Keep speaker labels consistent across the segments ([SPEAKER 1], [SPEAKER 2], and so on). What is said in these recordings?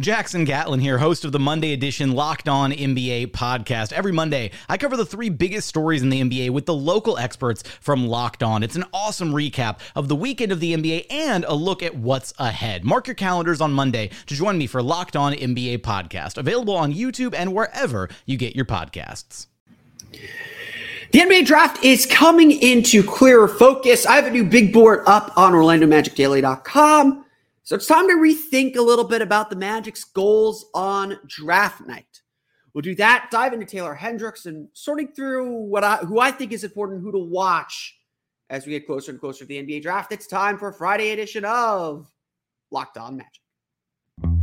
[SPEAKER 1] Jackson Gatlin here, host of the Monday edition Locked On NBA podcast. Every Monday, I cover the three biggest stories in the NBA with the local experts from Locked On. It's an awesome recap of the weekend of the NBA and a look at what's ahead. Mark your calendars on Monday to join me for Locked On NBA podcast, available on YouTube and wherever you get your podcasts.
[SPEAKER 2] The NBA draft is coming into clearer focus. I have a new big board up on OrlandoMagicDaily.com. So it's time to rethink a little bit about the Magic's goals on draft night. We'll do that, dive into Taylor Hendricks and sorting through what I who I think is important, who to watch as we get closer and closer to the NBA draft. It's time for a Friday edition of Locked On Magic.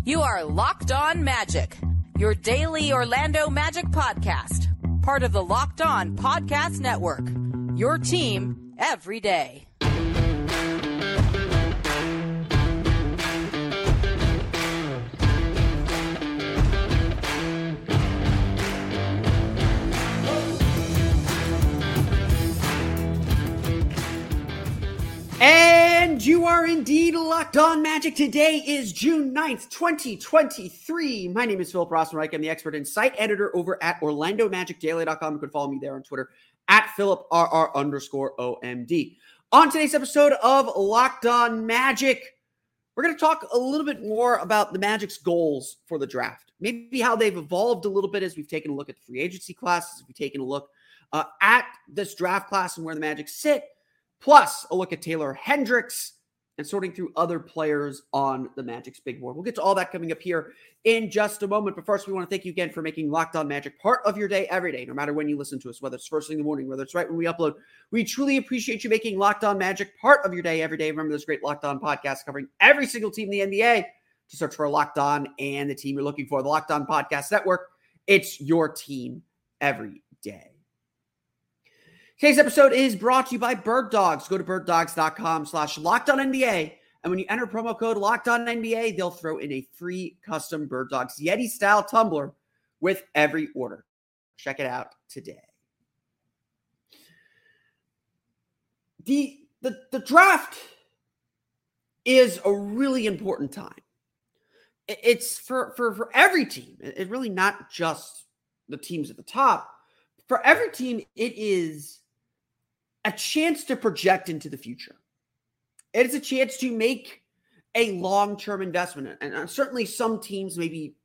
[SPEAKER 3] You are Locked On Magic, your daily Orlando Magic podcast, part of the Locked On Podcast Network. Your team every day.
[SPEAKER 2] And you are indeed locked on magic. Today is June 9th, 2023. My name is Philip Rossman-Reich. I'm the expert and site editor over at OrlandoMagicDaily.com. You can follow me there on Twitter at PhilipRR underscore OMD. On today's episode of Locked On Magic, we're going to talk a little bit more about the Magic's goals for the draft. Maybe how they've evolved a little bit as we've taken a look at the free agency classes, we've taken a look uh, at this draft class and where the Magic sit plus a look at Taylor Hendricks and sorting through other players on the Magic's big board. We'll get to all that coming up here in just a moment. But first, we want to thank you again for making Locked On Magic part of your day every day, no matter when you listen to us, whether it's first thing in the morning, whether it's right when we upload. We truly appreciate you making Locked On Magic part of your day every day. Remember, this great Locked On podcast covering every single team in the NBA. To search for Locked On and the team you're looking for, the Locked On Podcast Network. It's your team every day. Today's episode is brought to you by Bird Dogs. Go to birddogs.com slash locked on NBA. And when you enter promo code locked on NBA, they'll throw in a free custom Bird Dogs Yeti style tumbler with every order. Check it out today. The, the, the draft is a really important time. It's for, for, for every team. It's really not just the teams at the top. For every team, it is a chance to project into the future. It is a chance to make a long term investment. And uh, certainly some teams maybe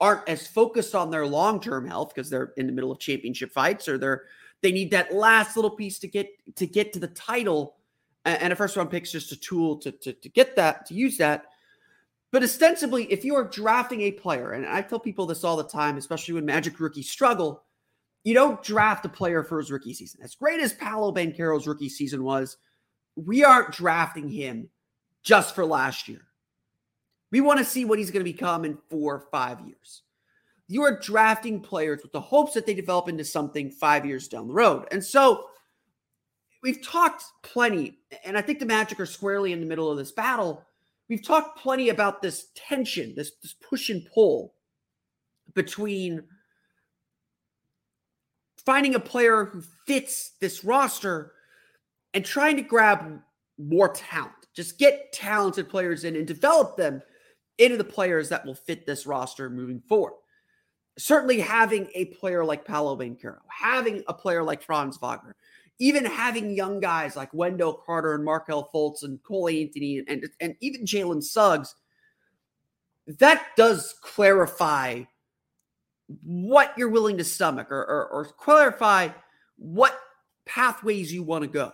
[SPEAKER 2] aren't as focused on their long term health because they're in the middle of championship fights or they're they need that last little piece to get to get to the title and a first round pick is just a tool to, to, to get that to use that but ostensibly if you are drafting a player and i tell people this all the time especially when magic rookies struggle you don't draft a player for his rookie season. As great as Paolo Banchero's rookie season was, we aren't drafting him just for last year. We want to see what he's going to become in four or five years. You are drafting players with the hopes that they develop into something five years down the road. And so we've talked plenty, and I think the Magic are squarely in the middle of this battle. We've talked plenty about this tension, this, this push and pull between – finding a player who fits this roster and trying to grab more talent. Just get talented players in and develop them into the players that will fit this roster moving forward. Certainly having a player like Paolo Banchero, having a player like Franz Wagner, even having young guys like Wendell Carter and Markelle Fultz and Cole Anthony and, and even Jalen Suggs, that does clarify what you're willing to stomach or, or, or clarify what pathways you want to go.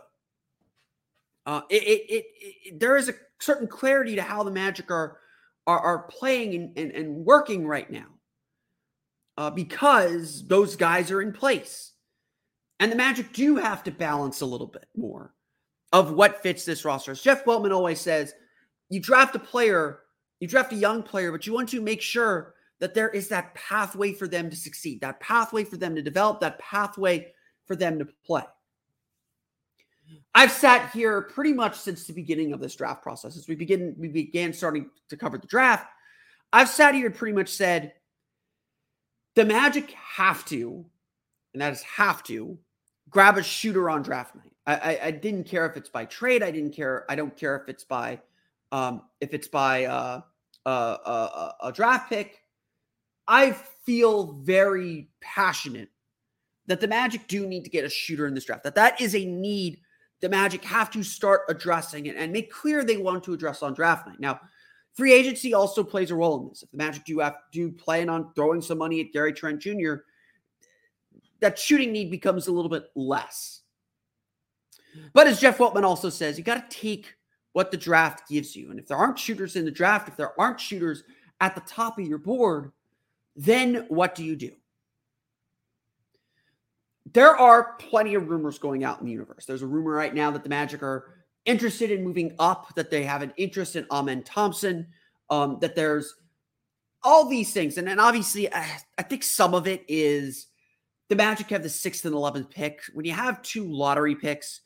[SPEAKER 2] Uh, it, it, it, it, there is a certain clarity to how the Magic are are, are playing and, and, and working right now uh, because those guys are in place. And the Magic do have to balance a little bit more of what fits this roster. As Jeff Weltman always says, you draft a player, you draft a young player, but you want to make sure that there is that pathway for them to succeed, that pathway for them to develop, that pathway for them to play. I've sat here pretty much since the beginning of this draft process. As we begin, we began starting to cover the draft. I've sat here and pretty much said the Magic have to, and that is have to, grab a shooter on draft night. I, I, I didn't care if it's by trade. I didn't care. I don't care if it's by um, if it's by uh, uh, uh, a draft pick. I feel very passionate that the Magic do need to get a shooter in this draft. That that is a need the Magic have to start addressing it and make clear they want to address on draft night. Now, free agency also plays a role in this. If the Magic do have do plan on throwing some money at Gary Trent Jr., that shooting need becomes a little bit less. But as Jeff Weltman also says, you got to take what the draft gives you. And if there aren't shooters in the draft, if there aren't shooters at the top of your board, then what do you do? there are plenty of rumors going out in the universe. There's a rumor right now that the Magic are interested in moving up, that they have an interest in Amen Thompson, um, that there's all these things. And then obviously, I, I think some of it is the Magic have the sixth and 11th pick. When you have two lottery picks,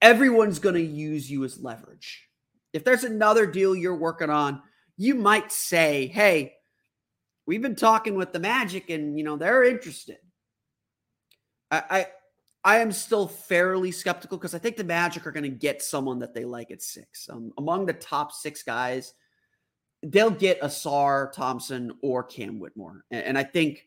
[SPEAKER 2] everyone's going to use you as leverage. If there's another deal you're working on, you might say, hey, we've been talking with the Magic and, you know, they're interested. I, I I am still fairly skeptical because I think the Magic are going to get someone that they like at six. Um, among the top six guys, they'll get Ausar Thompson or Cam Whitmore, and, and I think,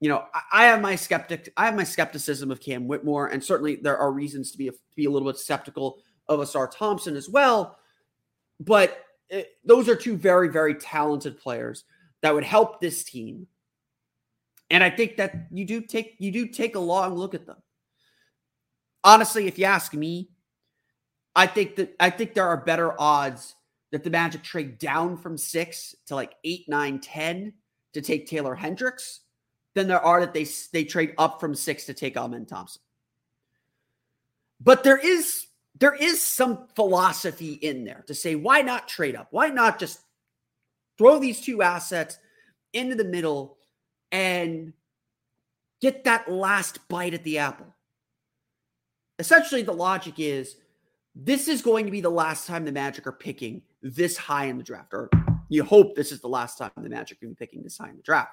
[SPEAKER 2] you know, I, I, have my skeptic, I have my skepticism of Cam Whitmore, and certainly there are reasons to be a, to be a little bit skeptical of Ausar Thompson as well. But it, eh, those are two very, very talented players that would help this team and I think that you do take you do take a long look at them. Honestly, if you ask me, I think that I think there are better odds that the Magic trade down from six to like eight, nine, ten to take Taylor Hendricks than there are that they they trade up from six to take Amen Thompson. But there is there is some philosophy in there to say why not trade up? Why not just throw these two assets into the middle and get that last bite at the apple. Essentially, the logic is this is going to be the last time the Magic are picking this high in the draft, or you hope this is the last time the Magic are picking this high in the draft.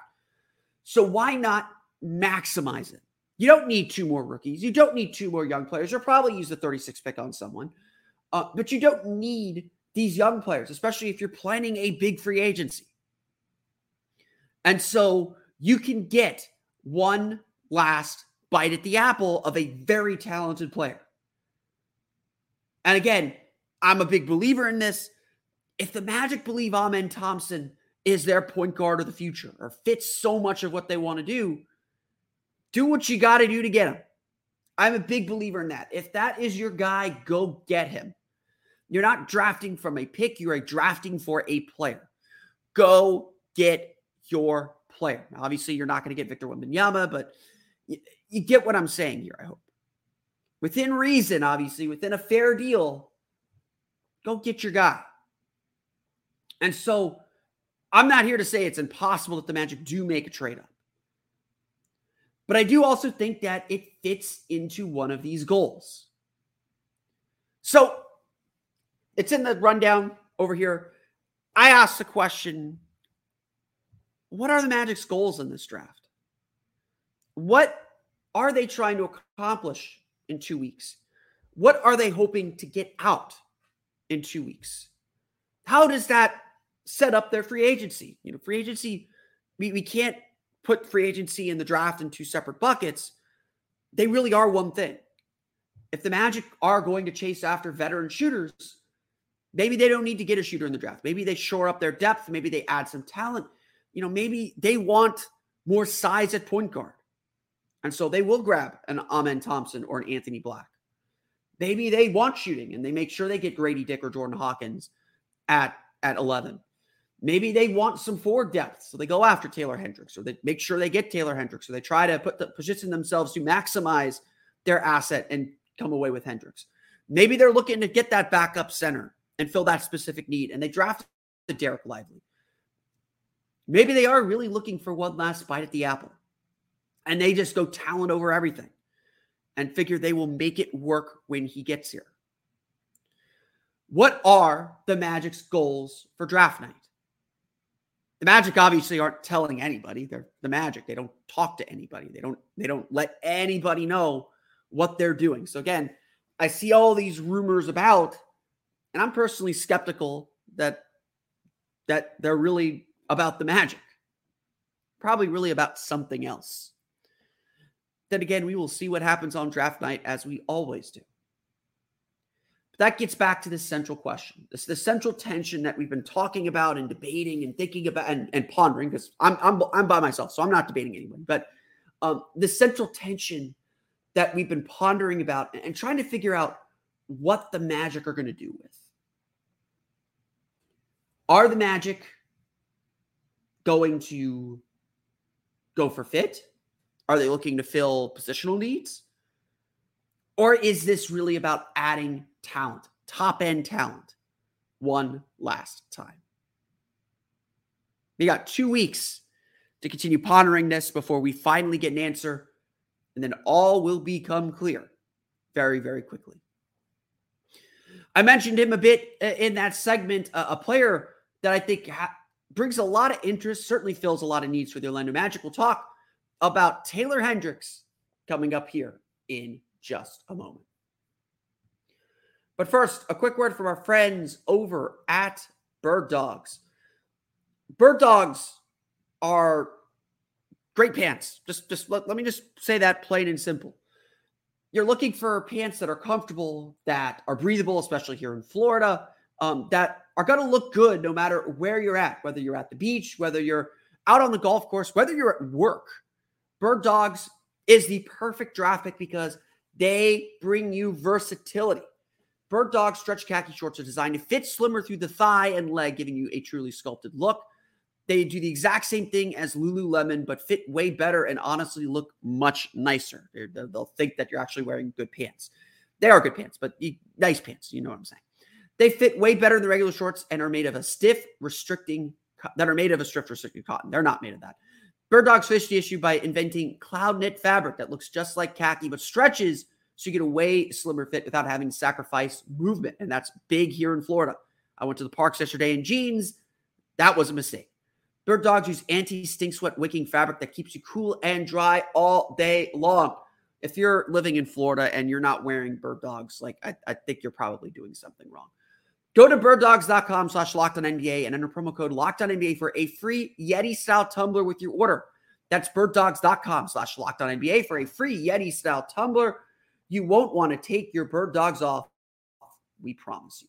[SPEAKER 2] So why not maximize it? You don't need two more rookies. You don't need two more young players. You'll probably use the 36 pick on someone, uh, but you don't need these young players, especially if you're planning a big free agency. And so you can get one last bite at the apple of a very talented player. And again, I'm a big believer in this. If the Magic believe Amen Thompson is their point guard of the future or fits so much of what they want to do, do what you got to do to get him. I'm a big believer in that. If that is your guy, go get him. You're not drafting from a pick, you're a drafting for a player. Go get your player. Now, obviously, you're not going to get Victor Wembanyama, but you, you get what I'm saying here, I hope. Within reason, obviously, within a fair deal, go get your guy. And so I'm not here to say it's impossible that the Magic do make a trade up. But I do also think that it fits into one of these goals. So it's in the rundown over here. I asked the question what are the Magic's goals in this draft? What are they trying to accomplish in two weeks? What are they hoping to get out in two weeks? How does that set up their free agency? You know, free agency, we, we can't put free agency and the draft in two separate buckets. They really are one thing. If the Magic are going to chase after veteran shooters, maybe they don't need to get a shooter in the draft. Maybe they shore up their depth. Maybe they add some talent you know, maybe they want more size at point guard. And so they will grab an Amen Thompson or an Anthony Black. Maybe they want shooting and they make sure they get Grady Dick or Jordan Hawkins at, at 11. Maybe they want some forward depth. So they go after Taylor Hendricks or they make sure they get Taylor Hendricks or they try to put the position themselves to maximize their asset and come away with Hendricks. Maybe they're looking to get that backup center and fill that specific need, and they drafted Dereck Lively. Maybe they are really looking for one last bite at the apple, and they just go talent over everything and figure they will make it work when he gets here. What are the Magic's goals for draft night? The Magic obviously aren't telling anybody. They're the Magic. They don't talk to anybody. They don't they don't let anybody know what they're doing. So again, I see all these rumors about and I'm personally skeptical that that they're really about the Magic. Probably really about something else. Then again, we will see what happens on draft night as we always do. But that gets back to the central question. This the central tension that we've been talking about and debating and thinking about and, and pondering because I'm, I'm I'm by myself, so I'm not debating anyone. But um, the central tension that we've been pondering about and trying to figure out what the Magic are going to do with. Are the Magic going to go for fit? Are they looking to fill positional needs? Or is this really about adding talent, top end talent, one last time? We got two weeks to continue pondering this before we finally get an answer, and then all will become clear very, very quickly. I mentioned him a bit uh, in that segment, a player that I think ha- brings a lot of interest, certainly fills a lot of needs for the Orlando Magic. We'll talk about Taylor Hendricks coming up here in just a moment. But first, a quick word from our friends over at Bird Dogs. Bird Dogs are great pants. Just, just let, let me just say that plain and simple. You're looking for pants that are comfortable, that are breathable, especially here in Florida, um, that are going to look good no matter where you're at, whether you're at the beach, whether you're out on the golf course, whether you're at work. Bird Dogs is the perfect draft pick because they bring you versatility. Bird Dog stretch khaki shorts are designed to fit slimmer through the thigh and leg, giving you a truly sculpted look. They do the exact same thing as Lululemon, but fit way better and honestly look much nicer. they will think that you're actually wearing good pants. They are good pants, but nice pants. You know what I'm saying. They fit way better than the regular shorts and are made of a stiff, restricting that are made of a stiff, restricting cotton. They're not made of that. Bird Dogs finished the issue by inventing cloud knit fabric that looks just like khaki but stretches so you get a way slimmer fit without having to sacrifice movement. And that's big here in Florida. I went to the parks yesterday in jeans. That was a mistake. Bird Dogs use anti stink sweat wicking fabric that keeps you cool and dry all day long. If you're living in Florida and you're not wearing Bird Dogs, like I, I think you're probably doing something wrong. Go to birddogs.com slash locked on NBA and enter promo code locked on NBA for a free Yeti style tumbler with your order. That's birddogs.com slash locked on NBA for a free Yeti style tumbler. You won't want to take your bird dogs off. We promise you.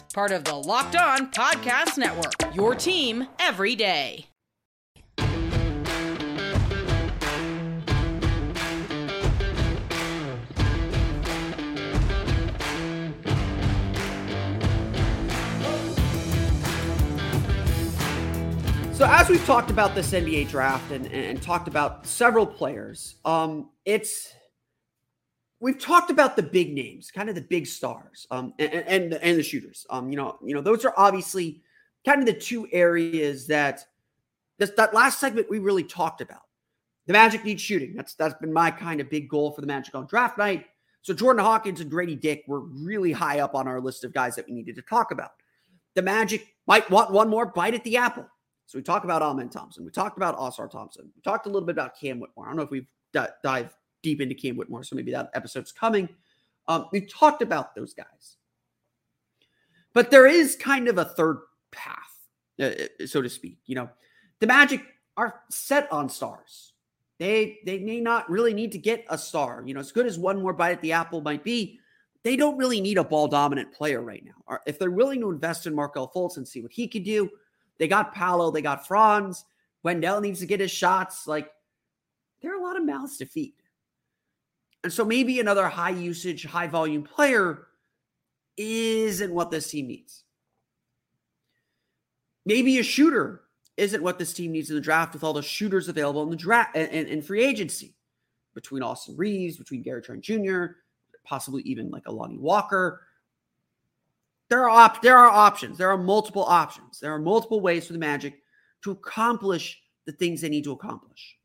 [SPEAKER 3] Part of the Locked On Podcast Network, your team every day.
[SPEAKER 2] So as we've talked about this NBA draft and, and talked about several players, um, it's we've talked about the big names, kind of the big stars, um, and, and and the shooters. Um, you know, you know, those are obviously kind of the two areas that this, that last segment we really talked about. The Magic needs shooting. That's that's been my kind of big goal for the Magic on draft night. So Jordan Hawkins and Grady Dick were really high up on our list of guys that we needed to talk about. The Magic might want one more bite at the apple. So we talked about Amen Thompson. We talked about Ausar Thompson. We talked a little bit about Cam Whitmore. I don't know if we've d- dive deep into Cam Whitmore, so maybe that episode's coming. Um, we talked about those guys. But there is kind of a third path, uh, uh, so to speak. You know, the Magic are set on stars. They they may not really need to get a star. You know, as good as one more bite at the apple might be, they don't really need a ball dominant player right now. If they're willing to invest in Markelle Fultz and see what he could do, they got Paolo, they got Franz. Wendell needs to get his shots. Like there are a lot of mouths to feed. And so maybe another high usage, high volume player isn't what this team needs. Maybe a shooter isn't what this team needs in the draft with all the shooters available in the draft and, free agency between Austin Reaves, between Gary Trent Jr., possibly even like a Lonnie Walker. There are op- there are options. There are multiple options. There are multiple ways for the Magic to accomplish the things they need to accomplish.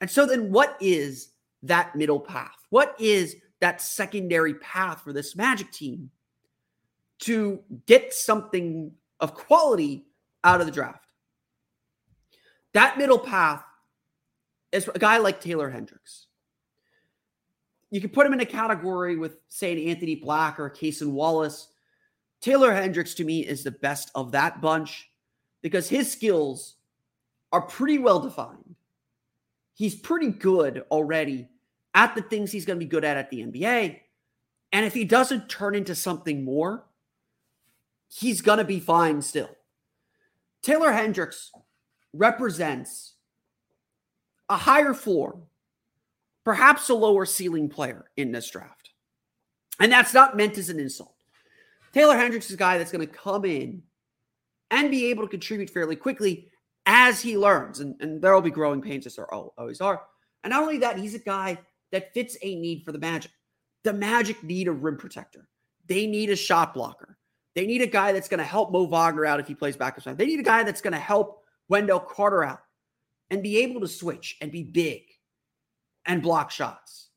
[SPEAKER 2] And so then what is that middle path? What is that secondary path for this Magic team to get something of quality out of the draft? That middle path is a guy like Taylor Hendricks. You can put him in a category with, say, an Anthony Black or a Cason Wallace. Taylor Hendricks, to me, is the best of that bunch because his skills are pretty well defined. He's pretty good already at the things he's going to be good at at the NBA. And if he doesn't turn into something more, he's going to be fine still. Taylor Hendricks represents a higher floor, perhaps a lower ceiling player in this draft. And that's not meant as an insult. Taylor Hendricks is a guy that's going to come in and be able to contribute fairly quickly as he learns. And, and there will be growing pains as there always are. And not only that, he's a guy that fits a need for the Magic. The Magic need a rim protector. They need a shot blocker. They need a guy that's going to help Mo Wagner out if he plays backup. They need a guy that's going to help Wendell Carter out and be able to switch and be big and block shots.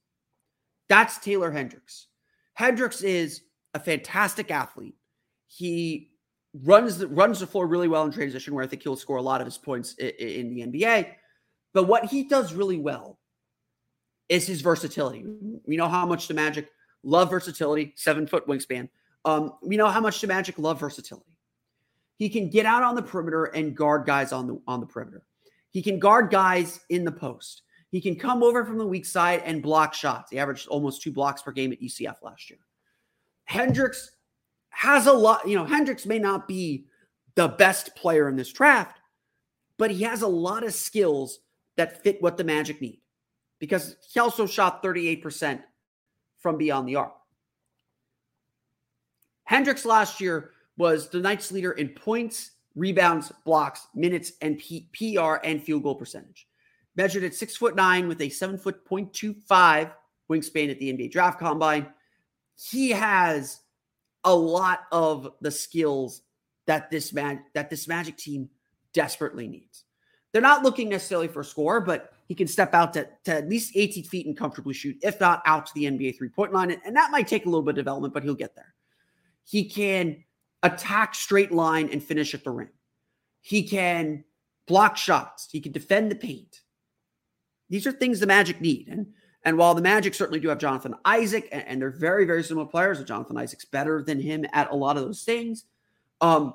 [SPEAKER 2] That's Taylor Hendricks. Hendricks is a fantastic athlete. He runs the runs the floor really well in transition, where I think he'll score a lot of his points in, in the NBA. But what he does really well is his versatility. We know how much the Magic love versatility, seven foot wingspan. Um, we know how much the Magic love versatility. He can get out on the perimeter and guard guys on the on the perimeter. He can guard guys in the post. He can come over from the weak side and block shots. He averaged almost two blocks per game at UCF last year. Hendricks has a lot, you know, Hendricks may not be the best player in this draft, but he has a lot of skills that fit what the Magic need because he also shot 38% from beyond the arc. Hendricks last year was the Knights leader in points, rebounds, blocks, minutes, and P- PR and field goal percentage. Measured at six foot nine with a seven foot point two five wingspan at the NBA draft combine. He has a lot of the skills that this man that this Magic team desperately needs. They're not looking necessarily for a score, but he can step out to, to at least 18 feet and comfortably shoot, if not out to the NBA three point line. And, that might take a little bit of development, but he'll get there. He can attack straight line and finish at the rim. He can block shots. He can defend the paint. These are things the Magic need. And and while the Magic certainly do have Jonathan Isaac, and, and they're very, very similar players, Jonathan Isaac's better than him at a lot of those things. Um,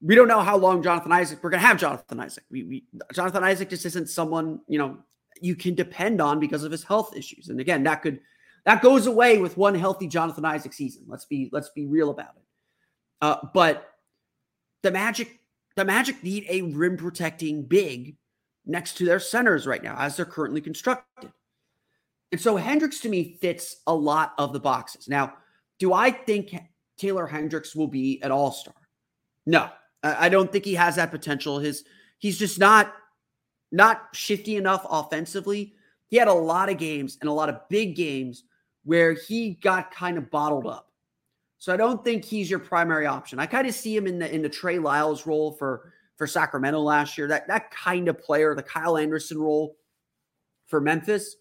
[SPEAKER 2] we don't know how long Jonathan Isaac, we're going to have Jonathan Isaac. We, we, Jonathan Isaac just isn't someone, you know, you can depend on because of his health issues. And again, that could, that goes away with one healthy Jonathan Isaac season. Let's be, let's be real about it. Uh, but the Magic, the Magic need a rim protecting big next to their centers right now as they're currently constructed. And so Hendricks to me fits a lot of the boxes. Now, do I think Taylor Hendricks will be an all star? No, I don't think he has that potential. His he's just not not shifty enough offensively. He had a lot of games and a lot of big games where he got kind of bottled up. So I don't think he's your primary option. I kind of see him in the in the Trey Lyles role for for Sacramento last year. That that kind of player, the Kyle Anderson role for Memphis,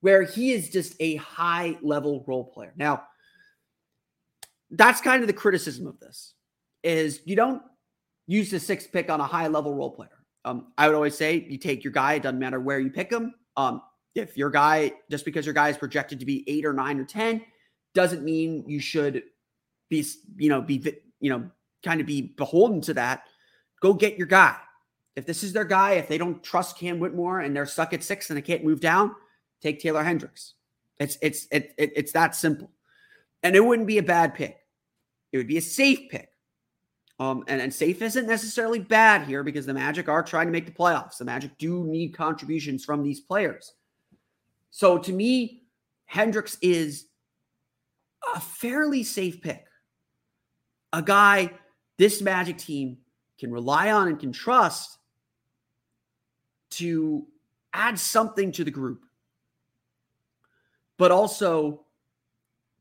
[SPEAKER 2] where he is just a high level role player. Now, that's kind of the criticism of this is you don't use the sixth pick on a high level role player. Um, I would always say you take your guy. It doesn't matter where you pick him. Um, if your guy, just because your guy is projected to be eight or nine or ten, doesn't mean you should be, you know, be, you know, kind of be beholden to that go get your guy. If this is their guy, if they don't trust Cam Whitmore and they're stuck at six and they can't move down, take Taylor Hendricks. It's it's it, it, it's that simple, and it wouldn't be a bad pick. It would be a safe pick. Um, and, and safe isn't necessarily bad here because the Magic are trying to make the playoffs. The Magic do need contributions from these players. So to me, Hendricks is a fairly safe pick. A guy this Magic team can rely on and can trust to add something to the group, but also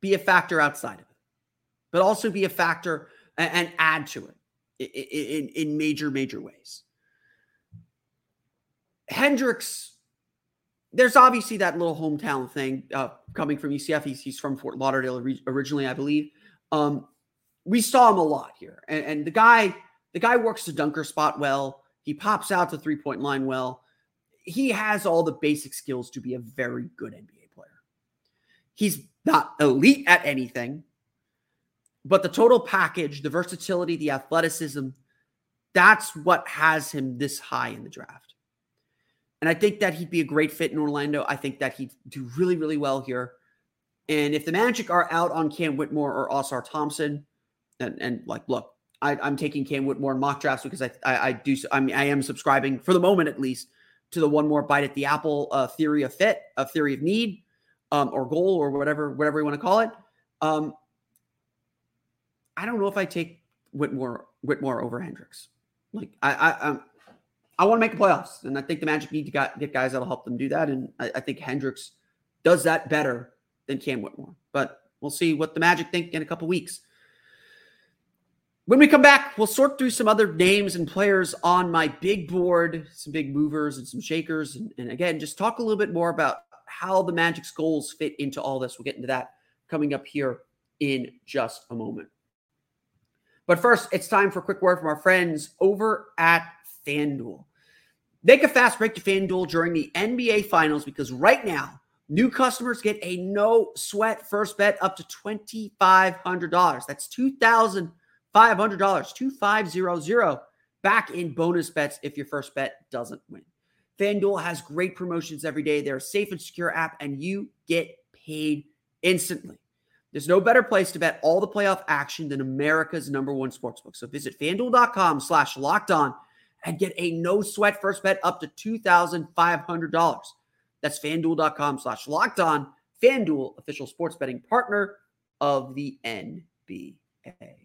[SPEAKER 2] be a factor outside of it, but also be a factor and, add to it in, in, in major, major ways. Hendricks, there's obviously that little hometown thing uh, coming from UCF. He's, he's from Fort Lauderdale originally, I believe. Um, we saw him a lot here, and, and the guy, the guy works the dunker spot well. He pops out the three point line well. He has all the basic skills to be a very good NBA player. He's not elite at anything, but the total package, the versatility, the athleticism, that's what has him this high in the draft. And I think that he'd be a great fit in Orlando. I think that he'd do really, really well here. And if the Magic are out on Cam Whitmore or Ausar Thompson, and, and like, look, I, am taking Cam Whitmore in mock drafts because I, I, I do I mean I am subscribing for the moment at least to the one more bite at the apple uh, theory of fit, a theory of need, um, or goal, or whatever whatever you want to call it. Um, I don't know if I take Whitmore Whitmore over Hendricks. Like I I um, I want to make the playoffs, and I think the Magic need to get guys that'll help them do that. And I, I think Hendricks does that better than Cam Whitmore. But we'll see what the Magic think in a couple weeks. When we come back, we'll sort through some other names and players on my big board, some big movers and some shakers. And, and, again, just talk a little bit more about how the Magic's goals fit into all this. We'll get into that coming up here in just a moment. But first, it's time for a quick word from our friends over at FanDuel. Make a fast break to FanDuel during the NBA Finals because right now, new customers get a no sweat first bet up to $2,500. That's 2000 $500, 2500 back in bonus bets if your first bet doesn't win. FanDuel has great promotions every day. They're a safe and secure app, and you get paid instantly. There's no better place to bet all the playoff action than America's number one sportsbook. So visit fanduel.com slash locked on and get a no sweat first bet up to $2,500. That's fanduel.com slash locked on. FanDuel, official sports betting partner of the NBA.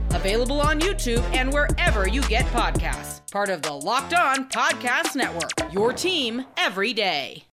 [SPEAKER 3] available on YouTube and wherever you get podcasts part of the Locked On Podcast Network. Your team every day.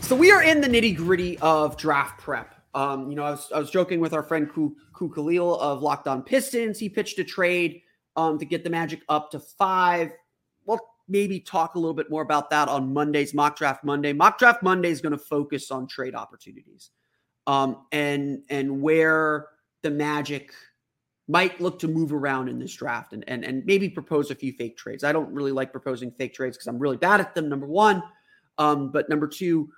[SPEAKER 2] So we are in the nitty gritty of draft prep. Um, you know, I was, I was joking with our friend Ku, Ku Khalil of Locked On Pistons. He pitched a trade um, to get the Magic up to five. We'll maybe talk a little bit more about that on Monday's Mock Draft Monday. Mock Draft Monday is going to focus on trade opportunities um, and and where the Magic might look to move around in this draft and and and maybe propose a few fake trades. I don't really like proposing fake trades because I'm really bad at them. Number one, um, but number two.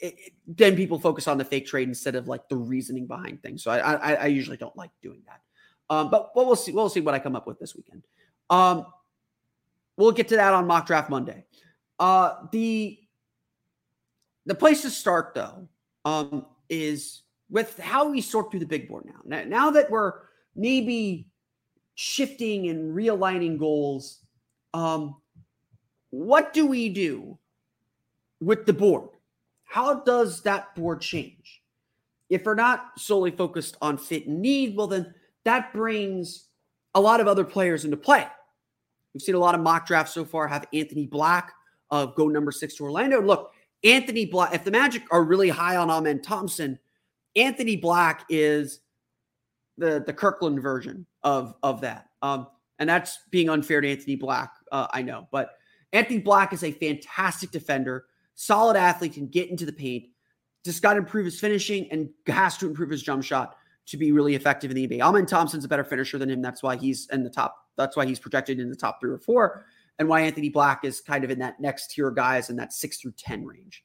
[SPEAKER 2] It, then people focus on the fake trade instead of like the reasoning behind things. So I, I, I usually don't like doing that. Um, but, but we'll see. We'll see what I come up with this weekend. Um, we'll get to that on mock draft Monday. Uh, the the place to start though um, is with how we sort through the big board now. now. Now that we're maybe shifting and realigning goals, um, what do we do with the board? How does that board change? If we're not solely focused on fit and need, well then that brings a lot of other players into play. We've seen a lot of mock drafts so far have Anthony Black uh, go number six to Orlando. Look, Anthony Black, if the Magic are really high on Amen Thompson, Anthony Black is the the Kirkland version of of that. Um, And that's being unfair to Anthony Black, uh, I know. But Anthony Black is a fantastic defender, solid athlete, can get into the paint. Just got to improve his finishing and has to improve his jump shot to be really effective in the NBA. Amen Thompson's a better finisher than him. That's why he's in the top. That's why he's projected in the top three or four, and why Anthony Black is kind of in that next tier guys in that six through ten range.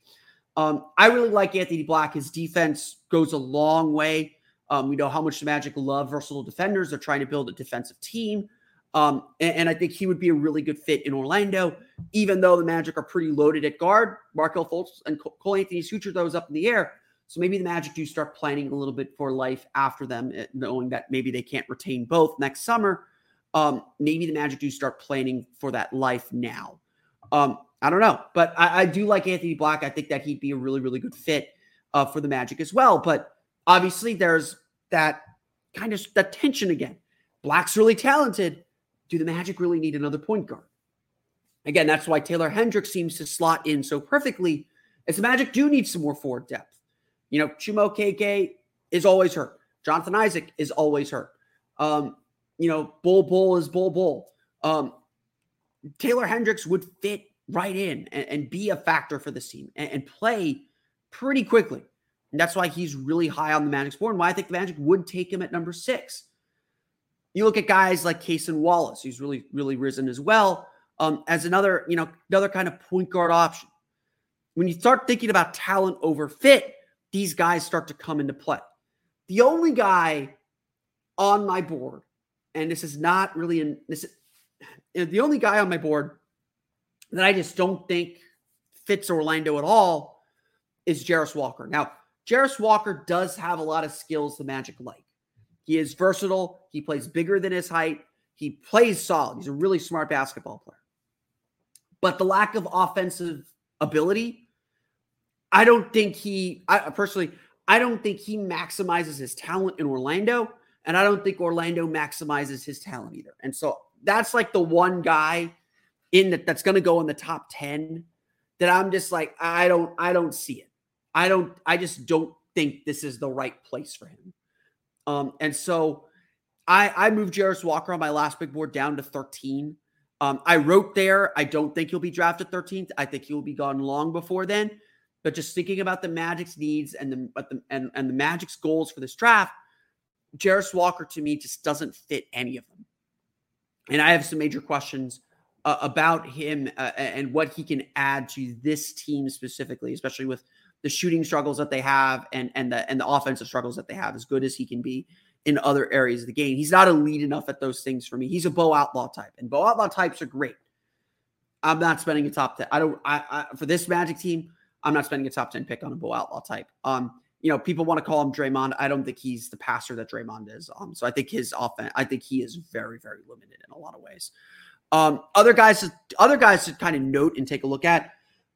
[SPEAKER 2] Um, I really like Anthony Black. His defense goes a long way. Um, we know how much the Magic love versatile defenders. They're trying to build a defensive team. Um, and, and, I think he would be a really good fit in Orlando, even though the Magic are pretty loaded at guard. Markelle Fultz and Cole Anthony's future, those up in the air. So maybe the Magic do start planning a little bit for life after them, eh, knowing that maybe they can't retain both next summer. Um, maybe the Magic do start planning for that life now. Um, I don't know, but I, I, do like Anthony Black. I think that he'd be a really, really good fit uh, for the Magic as well. But obviously, there's that kind of that tension again. Black's really talented do the Magic really need another point guard? Again, that's why Taylor Hendricks seems to slot in so perfectly. As the Magic do need some more forward depth. You know, Chuma Okeke is always hurt. Jonathan Isaac is always hurt. Um, you know, Bol Bol is Bol Bol. Um, Taylor Hendricks would fit right in and, and be a factor for this team and, and, play pretty quickly. And that's why he's really high on the Magic's board and why I think the Magic would take him at number six. You look at guys like Cason Wallace, who's really, really risen as well, um, as another, you know, another kind of point guard option. When you start thinking about talent over fit, these guys start to come into play. The only guy on my board, and this is not really in this, the only guy on my board that I just don't think fits Orlando at all is Jarace Walker. Now, Jarace Walker does have a lot of skills the Magic like. He is versatile. He plays bigger than his height. He plays solid. He's a really smart basketball player. But the lack of offensive ability, I don't think he, I personally, I don't think he maximizes his talent in Orlando. And I don't think Orlando maximizes his talent either. And so that's like the one guy in that that's going to go in the top 10 that I'm just like, I don't, I don't see it. I don't, I just don't think this is the right place for him. Um, and so I, I moved Jarace Walker on my last big board down to 13. Um, I wrote there, I don't think he'll be drafted 13th. I think he'll be gone long before then. But just thinking about the Magic's needs and the, and, and the Magic's goals for this draft, Jarace Walker to me just doesn't fit any of them. And I have some major questions uh, about him uh, and what he can add to this team specifically, especially with the shooting struggles that they have and and the and the offensive struggles that they have, as good as he can be in other areas of the game. He's not elite enough at those things for me. He's a Bo Outlaw type, and Bo Outlaw types are great. I'm not spending a top ten. I don't. I, I for this Magic team, I'm not spending a top ten pick on a Bo Outlaw type. Um, you know, people want to call him Draymond. I don't think he's the passer that Draymond is. Um, so I think his offense. I think he is very, very limited in a lot of ways. Um, other guys, other guys to kind of note and take a look at.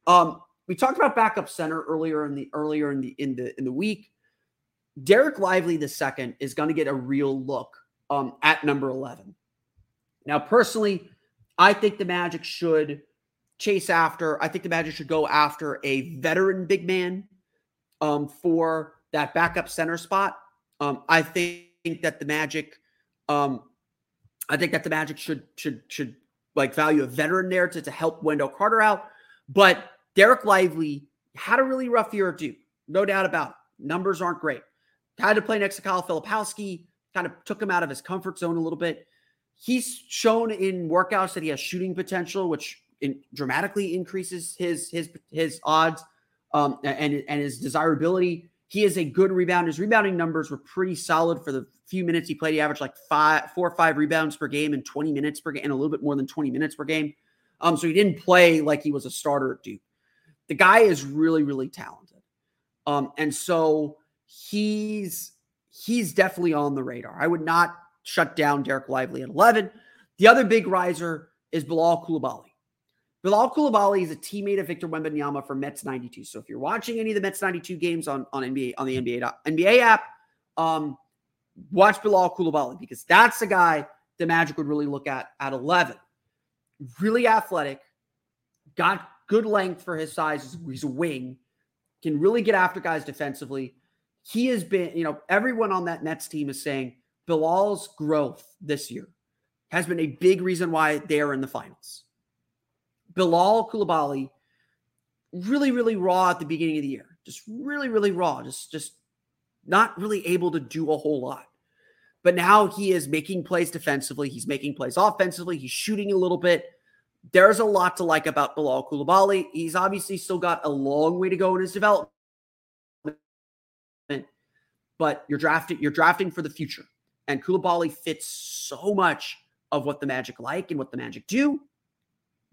[SPEAKER 2] Um, we talked about backup center earlier in the earlier in the in the in the week. Dereck Lively the second is going to get a real look um, at number 11. Now, personally, I think the Magic should chase after. I think the Magic should go after a veteran big man um, for that backup center spot. Um, I think that the Magic, um, I think that the Magic should should should like value a veteran there to, to help Wendell Carter out. But Dereck Lively had a really rough year at Duke, no doubt about it. Numbers aren't great. Had to play next to Kyle Filipowski, kind of took him out of his comfort zone a little bit. He's shown in workouts that he has shooting potential, which in, dramatically increases his his his odds um, and and his desirability. He is a good rebounder. His rebounding numbers were pretty solid for the few minutes he played. He averaged like five, four or five rebounds per game and 20 minutes per game, and a little bit more than 20 minutes per game. Um, so he didn't play like he was a starter at Duke the guy is really, really talented. Um, and so he's he's definitely on the radar. I would not shut down Dereck Lively at 11. The other big riser is Bilal Coulibaly. Bilal Coulibaly is a teammate of Victor Wembanyama for Mets 92. So if you're watching any of the Mets 92 games on, on NBA on the NBA NBA app, um, watch Bilal Coulibaly because that's the guy the Magic would really look at at 11. Really athletic, got good length for his size. He's a wing, can really get after guys defensively. He has been, you know, everyone on that Mets team is saying Bilal's growth this year has been a big reason why they are in the finals. Bilal Coulibaly, really, really raw at the beginning of the year. Just really, really raw. Just, just not really able to do a whole lot. But now he is making plays defensively. He's making plays offensively. He's shooting a little bit. There's a lot to like about Bilal Coulibaly. He's obviously still got a long way to go in his development. But you're drafting, you're drafting for the future. And Coulibaly fits so much of what the Magic like and what the Magic do.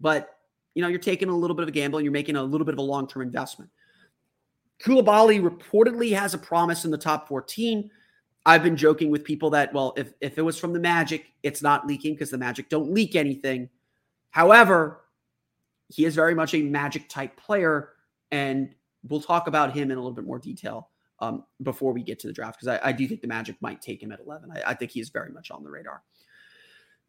[SPEAKER 2] But you know, you're taking a little bit of a gamble and you're making a little bit of a long-term investment. Coulibaly reportedly has a promise in the top 14. I've been joking with people that, well, if, if it was from the Magic, it's not leaking because the Magic don't leak anything. However, he is very much a Magic type player, and we'll talk about him in a little bit more detail um, before we get to the draft because I, I, do think the Magic might take him at 11. I, I think is very much on the radar.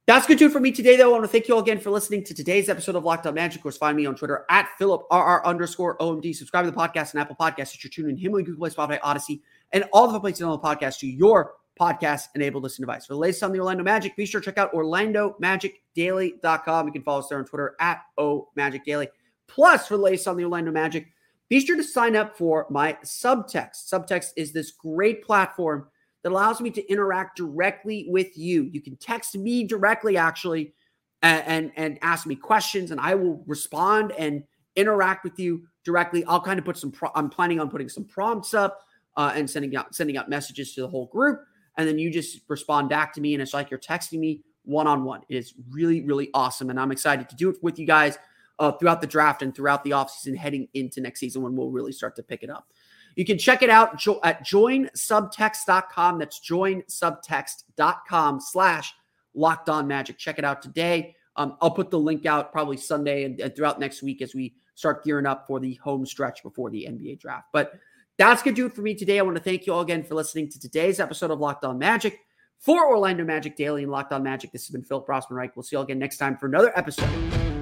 [SPEAKER 2] That's good too for me today, though. I want to thank you all again for listening to today's episode of Locked On Magic. Of course, find me on Twitter at PhilipRR underscore OMD. Subscribe to the podcast and Apple Podcasts. You're tuning in Himalaya, Google Play, Spotify, Odyssey, and all the places on the podcast to your podcast enabled listen device. For the latest on the Orlando Magic, be sure to check out OrlandoMagicDaily.com. You can follow us there on Twitter at OMagicDaily. Plus, for the latest on the Orlando Magic, be sure to sign up for my Subtext. Subtext is this great platform that allows me to interact directly with you. You can text me directly, actually, and, and, and ask me questions, and I will respond and interact with you directly. I'll kind of put some. Pro- I'm planning on putting some prompts up uh, and sending out sending out messages to the whole group, and then you just respond back to me, and it's like you're texting me one on one. It is really really awesome, and I'm excited to do it with you guys uh, throughout the draft and throughout the offseason heading into next season when we'll really start to pick it up. You can check it out jo- at joinsubtext.com. That's joinsubtext.com slash locked on magic. Check it out today. Um, I'll put the link out probably Sunday and, and, throughout next week as we start gearing up for the home stretch before the NBA draft. But that's going to do it for me today. I want to thank you all again for listening to today's episode of Locked On Magic. For Orlando Magic Daily and Locked On Magic, this has been Phil Rossman-Reich. We'll see you all again next time for another episode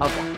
[SPEAKER 2] of Locked